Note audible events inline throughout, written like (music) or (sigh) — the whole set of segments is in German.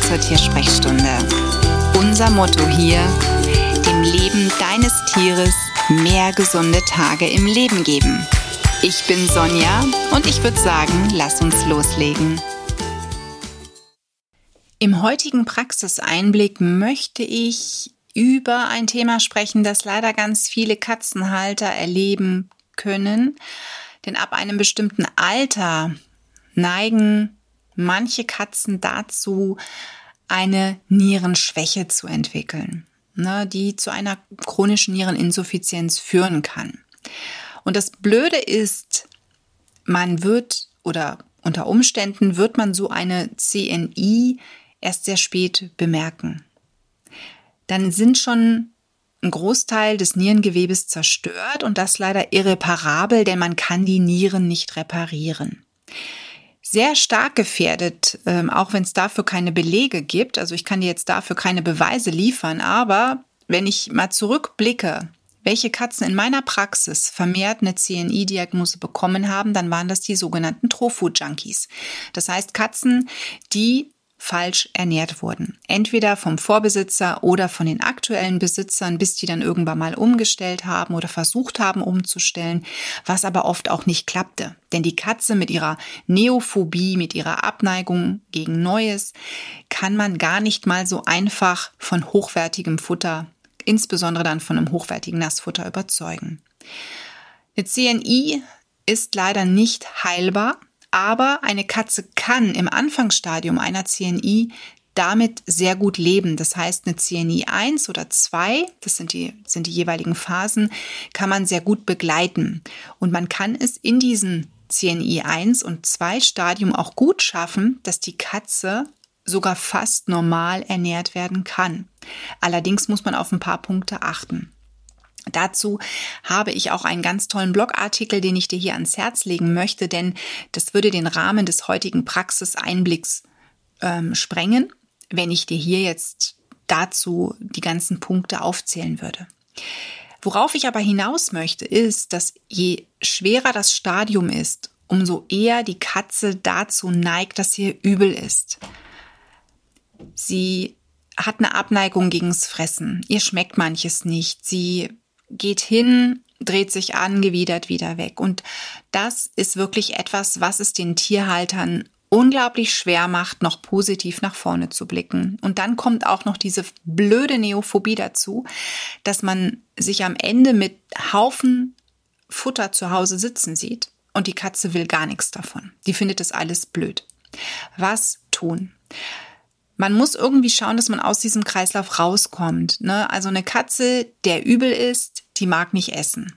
Zur Tiersprechstunde. Unser Motto hier, dem Leben deines Tieres mehr gesunde Tage im Leben geben. Ich bin Sonja und ich würde sagen, lass uns loslegen. Im heutigen Praxiseinblick möchte ich über ein Thema sprechen, das leider ganz viele Katzenhalter erleben können. Denn ab einem bestimmten Alter neigen manche Katzen dazu, eine Nierenschwäche zu entwickeln, ne, die zu einer chronischen Niereninsuffizienz führen kann. Und das Blöde ist, man wird oder unter Umständen wird man so eine CNI erst sehr spät bemerken. Dann sind schon ein Großteil des Nierengewebes zerstört und das leider irreparabel, denn man kann die Nieren nicht reparieren sehr stark gefährdet, ähm, auch wenn es dafür keine Belege gibt. Also ich kann dir jetzt dafür keine Beweise liefern, aber wenn ich mal zurückblicke, welche Katzen in meiner Praxis vermehrt eine CNI-Diagnose bekommen haben, dann waren das die sogenannten Tropho-Junkies. Das heißt Katzen, die falsch ernährt wurden. Entweder vom Vorbesitzer oder von den aktuellen Besitzern, bis die dann irgendwann mal umgestellt haben oder versucht haben umzustellen, was aber oft auch nicht klappte. Denn die Katze mit ihrer Neophobie, mit ihrer Abneigung gegen Neues, kann man gar nicht mal so einfach von hochwertigem Futter, insbesondere dann von einem hochwertigen Nassfutter überzeugen. Eine CNI ist leider nicht heilbar, aber eine Katze kann im Anfangsstadium einer CNI damit sehr gut leben. Das heißt, eine CNI 1 oder 2, das sind die, sind die jeweiligen Phasen, kann man sehr gut begleiten. Und man kann es in diesen CNI 1 und 2 Stadium auch gut schaffen, dass die Katze sogar fast normal ernährt werden kann. Allerdings muss man auf ein paar Punkte achten. Dazu habe ich auch einen ganz tollen Blogartikel, den ich dir hier ans Herz legen möchte, denn das würde den Rahmen des heutigen Praxiseinblicks ähm, sprengen, wenn ich dir hier jetzt dazu die ganzen Punkte aufzählen würde. Worauf ich aber hinaus möchte, ist, dass je schwerer das Stadium ist, umso eher die Katze dazu neigt, dass ihr übel ist. Sie hat eine Abneigung gegens Fressen. Ihr schmeckt manches nicht. Sie geht hin, dreht sich angewidert wieder weg. Und das ist wirklich etwas, was es den Tierhaltern unglaublich schwer macht, noch positiv nach vorne zu blicken. Und dann kommt auch noch diese blöde Neophobie dazu, dass man sich am Ende mit Haufen Futter zu Hause sitzen sieht und die Katze will gar nichts davon. Die findet das alles blöd. Was tun? man muss irgendwie schauen, dass man aus diesem Kreislauf rauskommt. Ne? Also eine Katze, der übel ist, die mag nicht essen.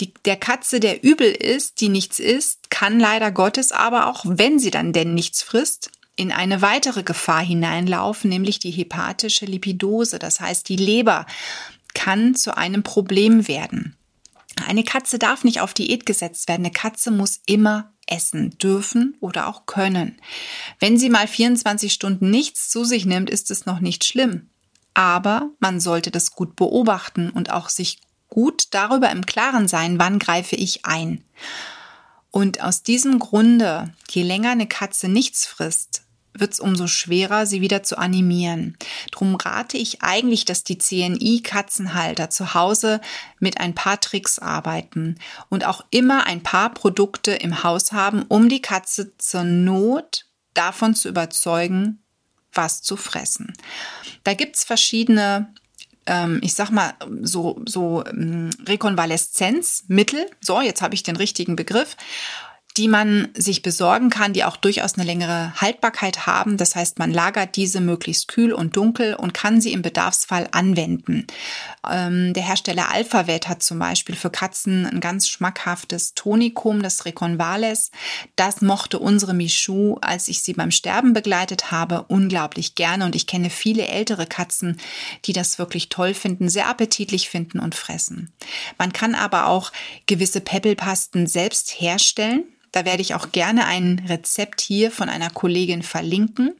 Die, der Katze, der übel ist, die nichts isst, kann leider Gottes aber auch, wenn sie dann denn nichts frisst, in eine weitere Gefahr hineinlaufen, nämlich die hepatische Lipidose. Das heißt, die Leber kann zu einem Problem werden. Eine Katze darf nicht auf Diät gesetzt werden. Eine Katze muss immer essen dürfen oder auch können. Wenn sie mal 24 Stunden nichts zu sich nimmt, ist es noch nicht schlimm. Aber man sollte das gut beobachten und auch sich gut darüber im Klaren sein, wann greife ich ein. Und aus diesem Grunde, je länger eine Katze nichts frisst, wird es umso schwerer, sie wieder zu animieren. Drum rate ich eigentlich, dass die CNI-Katzenhalter zu Hause mit ein paar Tricks arbeiten und auch immer ein paar Produkte im Haus haben, um die Katze zur Not davon zu überzeugen, was zu fressen. Da gibt's verschiedene ähm, ich sag mal, so, so ähm, Rekonvaleszenzmittel. So, jetzt habe ich den richtigen Begriff die man sich besorgen kann, die auch durchaus eine längere Haltbarkeit haben. Das heißt, man lagert diese möglichst kühl und dunkel und kann sie im Bedarfsfall anwenden. Ähm, der Hersteller Alphavet hat zum Beispiel für Katzen ein ganz schmackhaftes Tonikum, das Reconvales. Das mochte unsere Michou, als ich sie beim Sterben begleitet habe, unglaublich gerne. Und ich kenne viele ältere Katzen, die das wirklich toll finden, sehr appetitlich finden und fressen. Man kann aber auch gewisse Pebbelpasten selbst herstellen. Da werde ich auch gerne ein Rezept hier von einer Kollegin verlinken.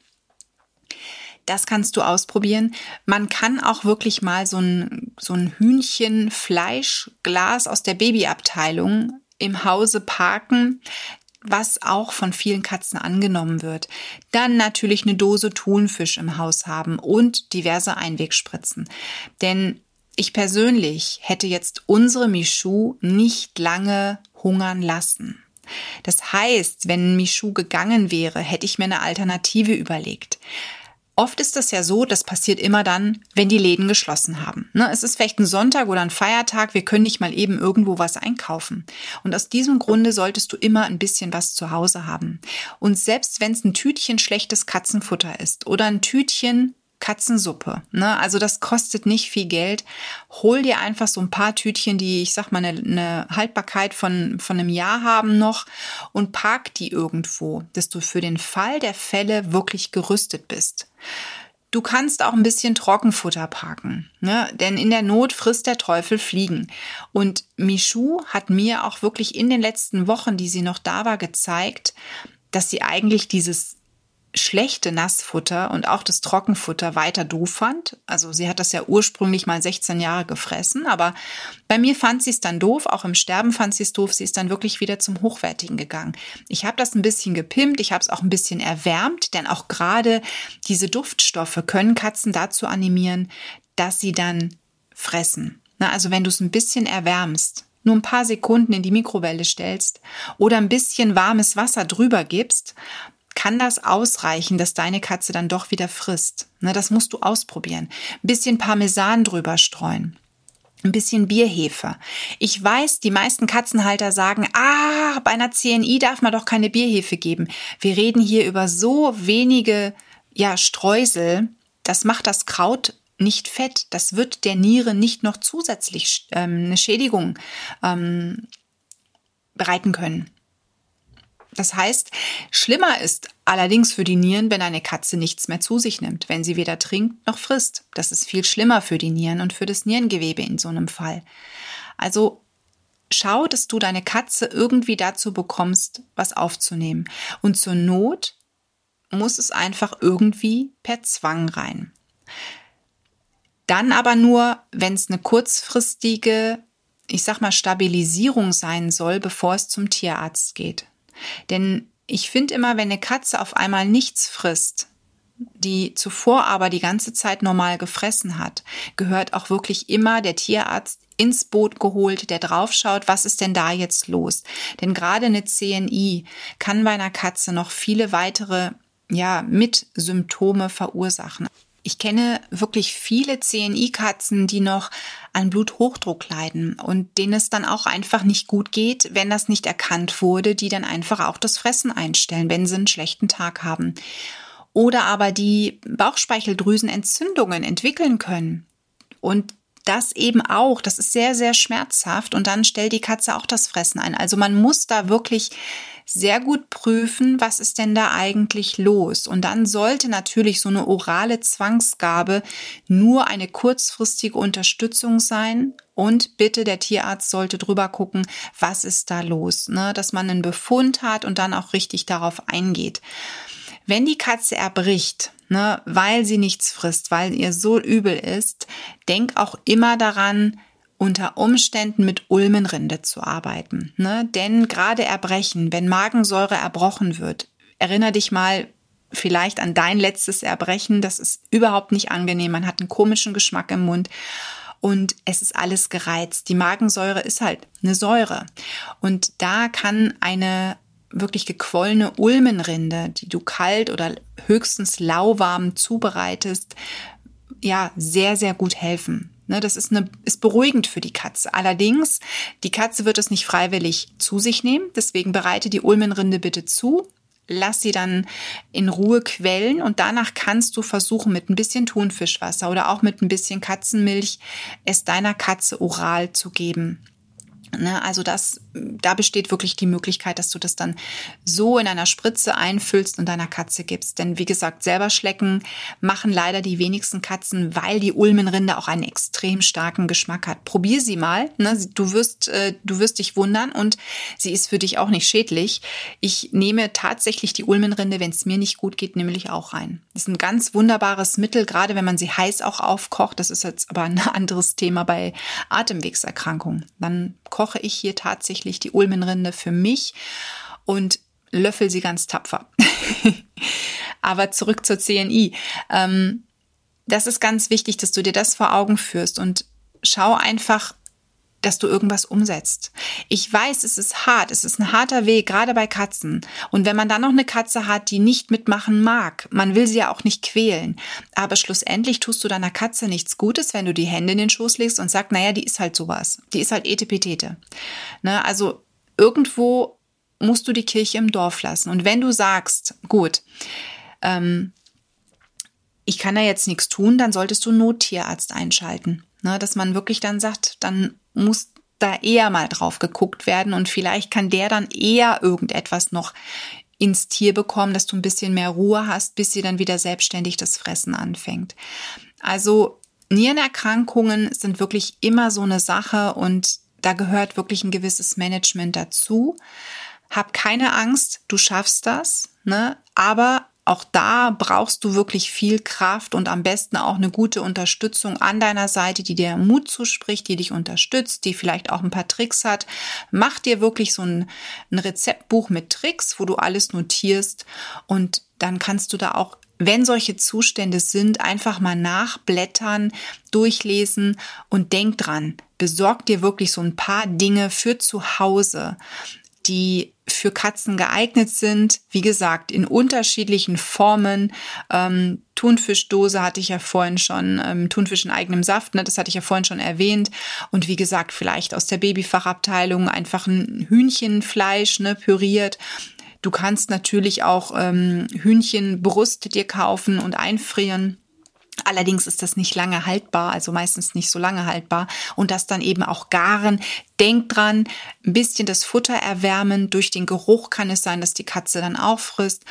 Das kannst du ausprobieren. Man kann auch wirklich mal so ein, so ein Hühnchenfleischglas aus der Babyabteilung im Hause parken. was auch von vielen Katzen angenommen wird. Dann natürlich eine Dose Thunfisch im Haus haben und diverse Einwegspritzen. Denn ich persönlich hätte jetzt unsere Michu nicht lange hungern lassen. Das heißt, wenn Michu gegangen wäre, hätte ich mir eine Alternative überlegt. Oft ist das ja so, das passiert immer dann, wenn die Läden geschlossen haben. Ne, es ist vielleicht ein Sonntag oder ein Feiertag, wir können nicht mal eben irgendwo was einkaufen. Und aus diesem Grunde solltest du immer ein bisschen was zu Hause haben. Und selbst wenn es ein Tütchen schlechtes Katzenfutter ist oder ein Tütchen Katzensuppe. Ne? Also das kostet nicht viel Geld. Hol dir einfach so ein paar Tütchen, die, ich sag mal, eine, eine Haltbarkeit von, von einem Jahr haben noch und park die irgendwo, dass du für den Fall der Fälle wirklich gerüstet bist. Du kannst auch ein bisschen Trockenfutter parken, ne? denn in der Not frisst der Teufel Fliegen. Und Michu hat mir auch wirklich in den letzten Wochen, die sie noch da war, gezeigt, dass sie eigentlich dieses schlechte Nassfutter und auch das Trockenfutter weiter doof fand. Also sie hat das ja ursprünglich mal 16 Jahre gefressen, aber bei mir fand sie es dann doof, auch im Sterben fand sie es doof. Sie ist dann wirklich wieder zum Hochwertigen gegangen. Ich habe das ein bisschen gepimpt, ich habe es auch ein bisschen erwärmt, denn auch gerade diese Duftstoffe können Katzen dazu animieren, dass sie dann fressen. Na, also wenn du es ein bisschen erwärmst, nur ein paar Sekunden in die Mikrowelle stellst oder ein bisschen warmes Wasser drüber gibst, kann das ausreichen, dass deine Katze dann doch wieder frisst. Ne, das musst du ausprobieren. Ein bisschen Parmesan drüber streuen. Ein bisschen Bierhefe. Ich weiß, die meisten Katzenhalter sagen, ah, bei einer CNI darf man doch keine Bierhefe geben. Wir reden hier über so wenige, ja, Streusel. Das macht das Kraut nicht fett. Das wird der Niere nicht noch zusätzlich ähm, eine Schädigung ähm, bereiten können. Das heißt, schlimmer ist allerdings für die Nieren, wenn eine Katze nichts mehr zu sich nimmt, wenn sie weder trinkt noch frisst. Das ist viel schlimmer für die Nieren und für das Nierengewebe in so einem Fall. Also schau, dass du deine Katze irgendwie dazu bekommst, was aufzunehmen. Und zur Not muss es einfach irgendwie per Zwang rein. Dann aber nur, wenn es eine kurzfristige, ich sag mal, Stabilisierung sein soll, bevor es zum Tierarzt geht. Denn ich finde immer, wenn eine Katze auf einmal nichts frisst, die zuvor aber die ganze Zeit normal gefressen hat, gehört auch wirklich immer der Tierarzt ins Boot geholt, der draufschaut, was ist denn da jetzt los? Denn gerade eine CNI kann bei einer Katze noch viele weitere ja, Mitsymptome verursachen. Ich kenne wirklich viele CNI-Katzen, die noch an Bluthochdruck leiden und denen es dann auch einfach nicht gut geht, wenn das nicht erkannt wurde, die dann einfach auch das Fressen einstellen, wenn sie einen schlechten Tag haben. Oder aber die Bauchspeicheldrüsenentzündungen entwickeln können. Und das eben auch, das ist sehr, sehr schmerzhaft und dann stellt die Katze auch das Fressen ein. Also man muss da wirklich sehr gut prüfen, was ist denn da eigentlich los. Und dann sollte natürlich so eine orale Zwangsgabe nur eine kurzfristige Unterstützung sein. Und bitte, der Tierarzt sollte drüber gucken, was ist da los, ne? dass man einen Befund hat und dann auch richtig darauf eingeht. Wenn die Katze erbricht, ne, weil sie nichts frisst, weil ihr so übel ist, denk auch immer daran, unter Umständen mit Ulmenrinde zu arbeiten. Ne? Denn gerade Erbrechen, wenn Magensäure erbrochen wird, erinnere dich mal vielleicht an dein letztes Erbrechen, das ist überhaupt nicht angenehm, man hat einen komischen Geschmack im Mund und es ist alles gereizt. Die Magensäure ist halt eine Säure und da kann eine wirklich gequollene Ulmenrinde, die du kalt oder höchstens lauwarm zubereitest, ja, sehr, sehr gut helfen. Ne, das ist, eine, ist beruhigend für die Katze. Allerdings, die Katze wird es nicht freiwillig zu sich nehmen. Deswegen bereite die Ulmenrinde bitte zu. Lass sie dann in Ruhe quellen und danach kannst du versuchen, mit ein bisschen Thunfischwasser oder auch mit ein bisschen Katzenmilch es deiner Katze oral zu geben. Ne, also das, da besteht wirklich die Möglichkeit, dass du das dann so in einer Spritze einfüllst und deiner Katze gibst. Denn wie gesagt, selber schlecken machen leider die wenigsten Katzen, weil die Ulmenrinde auch einen extrem starken Geschmack hat. Probier sie mal. Ne? Du wirst, äh, du wirst dich wundern und sie ist für dich auch nicht schädlich. Ich nehme tatsächlich die Ulmenrinde, wenn es mir nicht gut geht, nämlich auch rein. Das ist ein ganz wunderbares Mittel, gerade wenn man sie heiß auch aufkocht. Das ist jetzt aber ein anderes Thema bei Atemwegserkrankungen. Dann koche ich hier tatsächlich die Ulmenrinde für mich und löffel sie ganz tapfer. (laughs) Aber zurück zur CNI. Ähm, das ist ganz wichtig, dass du dir das vor Augen führst und schau einfach, dass du irgendwas umsetzt. Ich weiß, es ist hart, es ist ein harter Weg, gerade bei Katzen. Und wenn man dann noch eine Katze hat, die nicht mitmachen mag, man will sie ja auch nicht quälen. Aber schlussendlich tust du deiner Katze nichts Gutes, wenn du die Hände in den Schoß legst und sagst, naja, die ist halt sowas. Die ist halt etepetete. Ne? Also irgendwo musst du die Kirche im Dorf lassen. Und wenn du sagst, gut, ähm, ich kann da jetzt nichts tun, dann solltest du einen Nottierarzt einschalten. Ne, dass man wirklich dann sagt, dann muss da eher mal drauf geguckt werden und vielleicht kann der dann eher irgendetwas noch ins Tier bekommen, dass du ein bisschen mehr Ruhe hast, bis sie dann wieder selbstständig das Fressen anfängt. Also Nierenerkrankungen sind wirklich immer so eine Sache und da gehört wirklich ein gewisses Management dazu. Hab keine Angst, du schaffst das, ne? Aber auch da brauchst du wirklich viel Kraft und am besten auch eine gute Unterstützung an deiner Seite, die dir Mut zuspricht, die dich unterstützt, die vielleicht auch ein paar Tricks hat. Mach dir wirklich so ein, ein Rezeptbuch mit Tricks, wo du alles notierst und dann kannst du da auch wenn solche Zustände sind, einfach mal nachblättern, durchlesen und denk dran, besorg dir wirklich so ein paar Dinge für zu Hause die für Katzen geeignet sind. Wie gesagt, in unterschiedlichen Formen. Ähm, Thunfischdose hatte ich ja vorhin schon, ähm, Thunfisch in eigenem Saft, ne, das hatte ich ja vorhin schon erwähnt. Und wie gesagt, vielleicht aus der Babyfachabteilung einfach ein Hühnchenfleisch ne, püriert. Du kannst natürlich auch ähm, Hühnchenbrust dir kaufen und einfrieren. Allerdings ist das nicht lange haltbar, also meistens nicht so lange haltbar. Und das dann eben auch garen. Denk dran, ein bisschen das Futter erwärmen. Durch den Geruch kann es sein, dass die Katze dann auch frisst.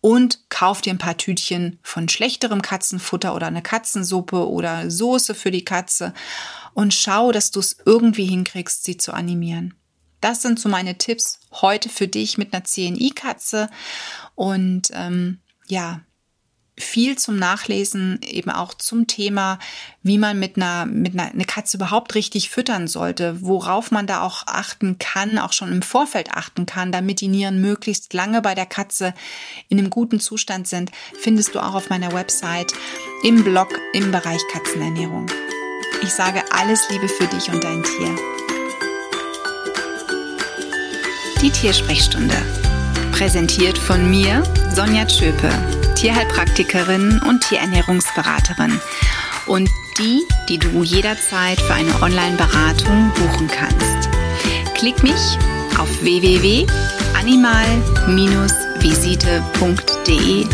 Und kauf dir ein paar Tütchen von schlechterem Katzenfutter oder eine Katzensuppe oder Soße für die Katze. Und schau, dass du es irgendwie hinkriegst, sie zu animieren. Das sind so meine Tipps heute für dich mit einer CNI-Katze. Und ähm, ja, viel zum Nachlesen, eben auch zum Thema, wie man mit einer, mit einer eine Katze überhaupt richtig füttern sollte, worauf man da auch achten kann, auch schon im Vorfeld achten kann, damit die Nieren möglichst lange bei der Katze in einem guten Zustand sind, findest du auch auf meiner Website im Blog im Bereich Katzenernährung. Ich sage alles Liebe für dich und dein Tier. Die Tiersprechstunde. Präsentiert von mir, Sonja Tschöpe Tierheilpraktikerin und Tierernährungsberaterin und die, die du jederzeit für eine Online-Beratung buchen kannst. Klick mich auf www.animal-visite.de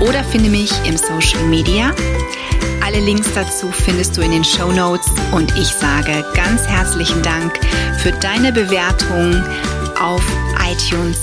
oder finde mich im Social Media. Alle Links dazu findest du in den Show Notes und ich sage ganz herzlichen Dank für deine Bewertung auf iTunes